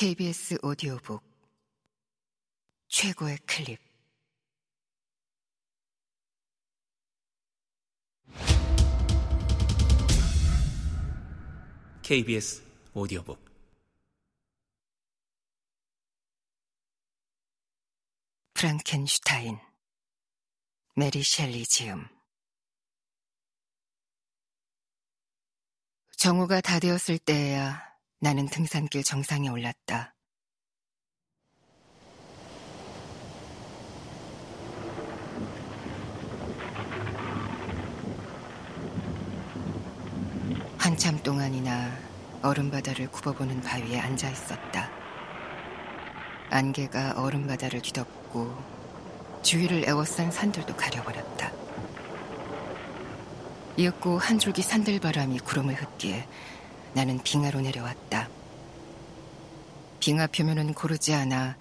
KBS 오디오북 최고의 클립. KBS 오디오북. 프랑켄슈타인 메리 셸리 지음. 정오가 다 되었을 때에야 나는 등산길 정상에 올랐다. 한참 동안이나 얼음바다를 굽어보는 바위에 앉아 있었다. 안개가 얼음바다를 뒤덮고 주위를 에워싼 산들도 가려버렸다. 이윽고 한 줄기 산들바람이 구름을 흩기에 나는 빙하로 내려왔다. 빙하 표면은 고르지 않아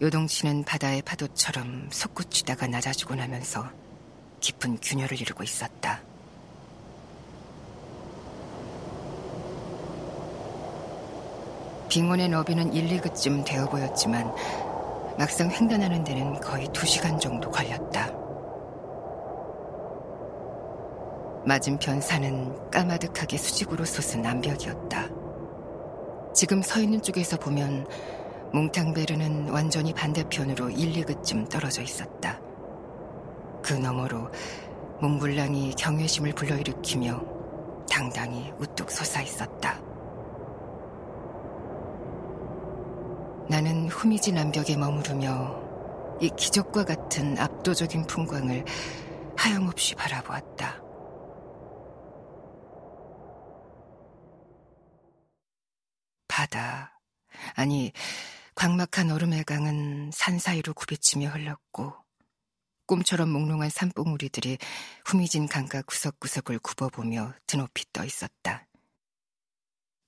요동치는 바다의 파도처럼 솟구치다가 낮아지고 나면서 깊은 균열을 이루고 있었다. 빙원의 너비는 1, 2그쯤 되어 보였지만 막상 횡단하는 데는 거의 2시간 정도 걸렸다. 맞은편 산은 까마득하게 수직으로 솟은 암벽이었다. 지금 서 있는 쪽에서 보면 몽탕베르는 완전히 반대편으로 1, 2그쯤 떨어져 있었다. 그 너머로 몽블랑이 경외심을 불러일으키며 당당히 우뚝 솟아 있었다. 나는 후미진 암벽에 머무르며 이 기적과 같은 압도적인 풍광을 하염없이 바라보았다. 바다, 아니, 광막한 얼음의 강은 산 사이로 굽이치며 흘렀고, 꿈처럼 몽롱한 산봉우리들이 후미진 강가 구석구석을 굽어보며 드높이 떠 있었다.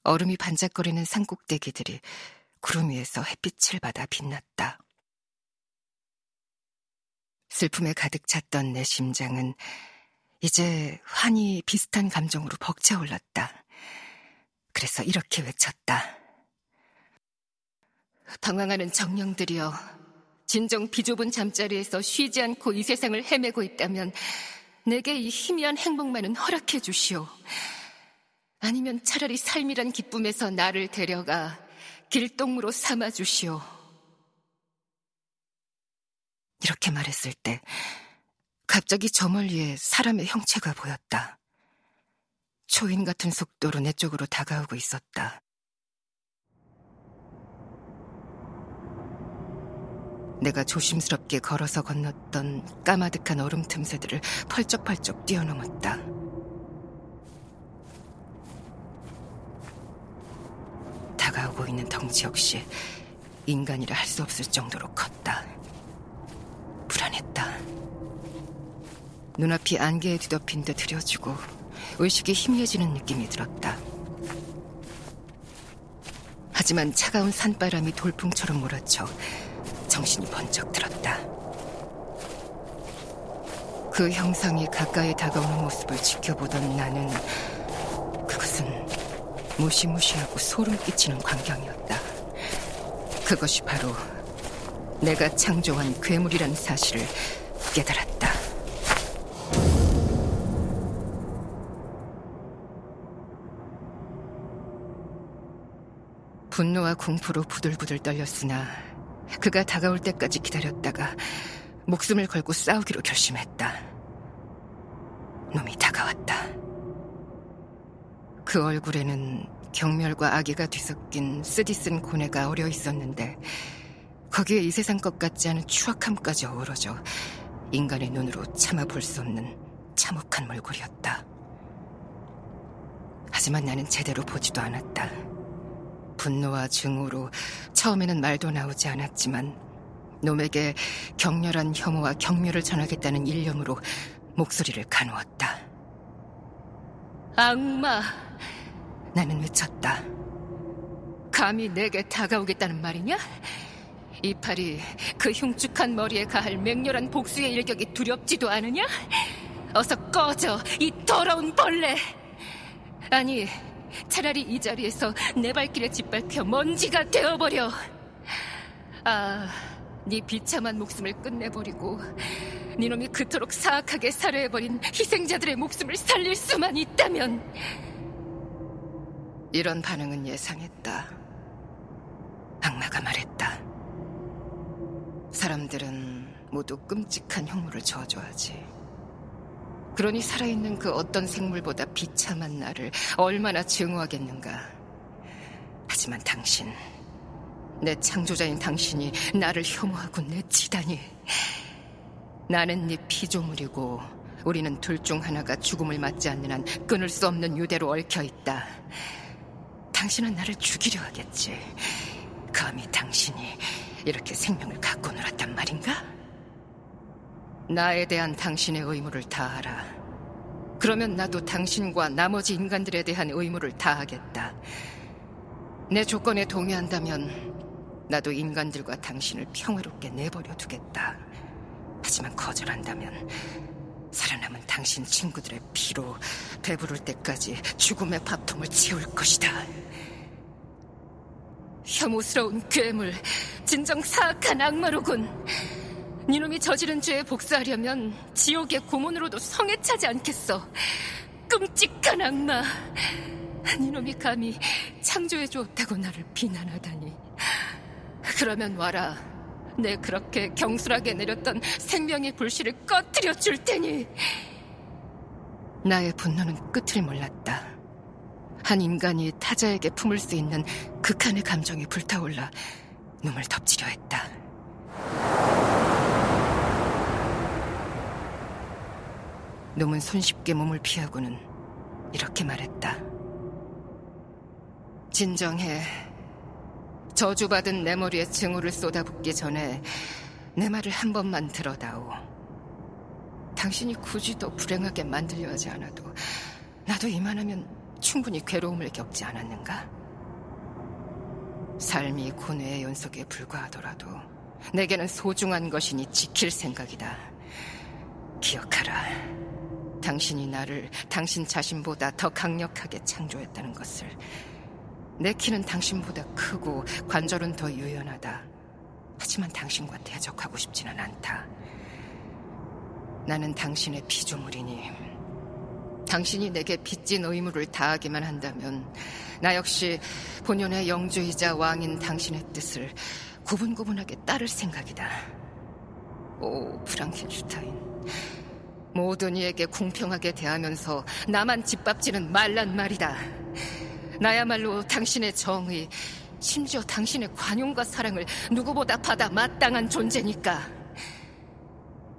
얼음이 반짝거리는 산꼭대기들이 구름 위에서 햇빛을 받아 빛났다. 슬픔에 가득 찼던 내 심장은 이제 환히 비슷한 감정으로 벅차올랐다. 그래서 이렇게 외쳤다. 방황하는 정령들이여, 진정 비좁은 잠자리에서 쉬지 않고 이 세상을 헤매고 있다면 내게 이 희미한 행복만은 허락해 주시오. 아니면 차라리 삶이란 기쁨에서 나를 데려가 길동무로 삼아 주시오. 이렇게 말했을 때 갑자기 저 멀리에 사람의 형체가 보였다. 초인 같은 속도로 내 쪽으로 다가오고 있었다. 내가 조심스럽게 걸어서 건넜던 까마득한 얼음 틈새들을 펄쩍펄쩍 뛰어넘었다. 다가오고 있는 덩치 역시 인간이라 할 수 없을 정도로 컸다. 불안했다. 눈앞이 안개에 뒤덮인 듯 흐려지고 의식이 희미해지는 느낌이 들었다. 하지만 차가운 산바람이 돌풍처럼 몰아쳐 정신이 번쩍 들었다. 그 형상이 가까이 다가오는 모습을 지켜보던 나는 그것은 무시무시하고 소름 끼치는 광경이었다. 그것이 바로 내가 창조한 괴물이라는 사실을 깨달았다. 분노와 공포로 부들부들 떨렸으나 그가 다가올 때까지 기다렸다가 목숨을 걸고 싸우기로 결심했다. 놈이 다가왔다. 그 얼굴에는 경멸과 악의가 뒤섞인 쓰디쓴 고뇌가 어려 있었는데 거기에 이 세상 것 같지 않은 추악함까지 어우러져 인간의 눈으로 참아 볼 수 없는 참혹한 몰골이었다. 하지만 나는 제대로 보지도 않았다. 분노와 증오로 처음에는 말도 나오지 않았지만 놈에게 격렬한 혐오와 경멸을 전하겠다는 일념으로 목소리를 가누었다. 악마! 나는 외쳤다. 감히 내게 다가오겠다는 말이냐? 이 팔이 그 흉측한 머리에 가할 맹렬한 복수의 일격이 두렵지도 않으냐? 어서 꺼져, 이 더러운 벌레! 아니, 차라리 이 자리에서 내 발길에 짓밟혀 먼지가 되어버려. 아, 네 비참한 목숨을 끝내버리고 네놈이 그토록 사악하게 살해해버린 희생자들의 목숨을 살릴 수만 있다면 이런 반응은 예상했다. 악마가 말했다. 사람들은 모두 끔찍한 흉물을 저주하지. 그러니 살아있는 그 어떤 생물보다 비참한 나를 얼마나 증오하겠는가. 하지만 당신, 내 창조자인 당신이 나를 혐오하고 내치다니. 나는 네 피조물이고 우리는 둘 중 하나가 죽음을 맞지 않는 한 끊을 수 없는 유대로 얽혀 있다. 당신은 나를 죽이려 하겠지. 감히 당신이 이렇게 생명을 갖고 놀았단 말인가? 나에 대한 당신의 의무를 다하라. 그러면 나도 당신과 나머지 인간들에 대한 의무를 다하겠다. 내 조건에 동의한다면 나도 인간들과 당신을 평화롭게 내버려 두겠다. 하지만 거절한다면 살아남은 당신 친구들의 피로 배부를 때까지 죽음의 밥통을 채울 것이다. 혐오스러운 괴물, 진정 사악한 악마로군. 니놈이 저지른 죄에 복수하려면 지옥의 고문으로도 성에 차지 않겠어. 끔찍한 악마. 니놈이 감히 창조해 주었다고 나를 비난하다니. 그러면 와라. 내 그렇게 경솔하게 내렸던 생명의 불씨를 꺼뜨려 줄 테니. 나의 분노는 끝을 몰랐다. 한 인간이 타자에게 품을 수 있는 극한의 감정이 불타올라 눈을 덮치려 했다. 놈은 손쉽게 몸을 피하고는 이렇게 말했다. 진정해. 저주받은 내 머리에 증오를 쏟아붓기 전에 내 말을 한 번만 들어다오. 당신이 굳이 더 불행하게 만들려 하지 않아도 나도 이만하면 충분히 괴로움을 겪지 않았는가? 삶이 고뇌의 연속에 불과하더라도 내게는 소중한 것이니 지킬 생각이다. 기억하라. 당신이 나를 당신 자신보다 더 강력하게 창조했다는 것을. 내 키는 당신보다 크고 관절은 더 유연하다. 하지만 당신과 대적하고 싶지는 않다. 나는 당신의 피조물이니 당신이 내게 빚진 의무를 다하기만 한다면 나 역시 본연의 영주이자 왕인 당신의 뜻을 구분구분하게 따를 생각이다. 오, 프랑켄슈타인. 모든 이에게 공평하게 대하면서 나만 짓밟지는 말란 말이다. 나야말로 당신의 정의, 심지어 당신의 관용과 사랑을 누구보다 받아 마땅한 존재니까.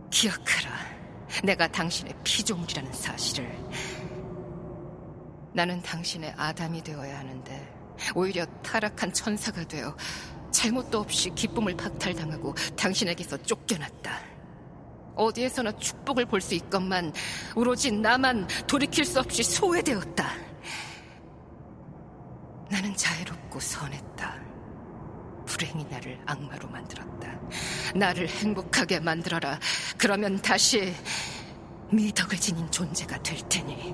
기억하라. 내가 당신의 피조물이라는 사실을. 나는 당신의 아담이 되어야 하는데, 오히려 타락한 천사가 되어 잘못도 없이 기쁨을 박탈당하고 당신에게서 쫓겨났다. 어디에서나 축복을 볼 수 있건만 오로지 나만 돌이킬 수 없이 소외되었다. 나는 자유롭고 선했다. 불행이 나를 악마로 만들었다. 나를 행복하게 만들어라. 그러면 다시 미덕을 지닌 존재가 될 테니.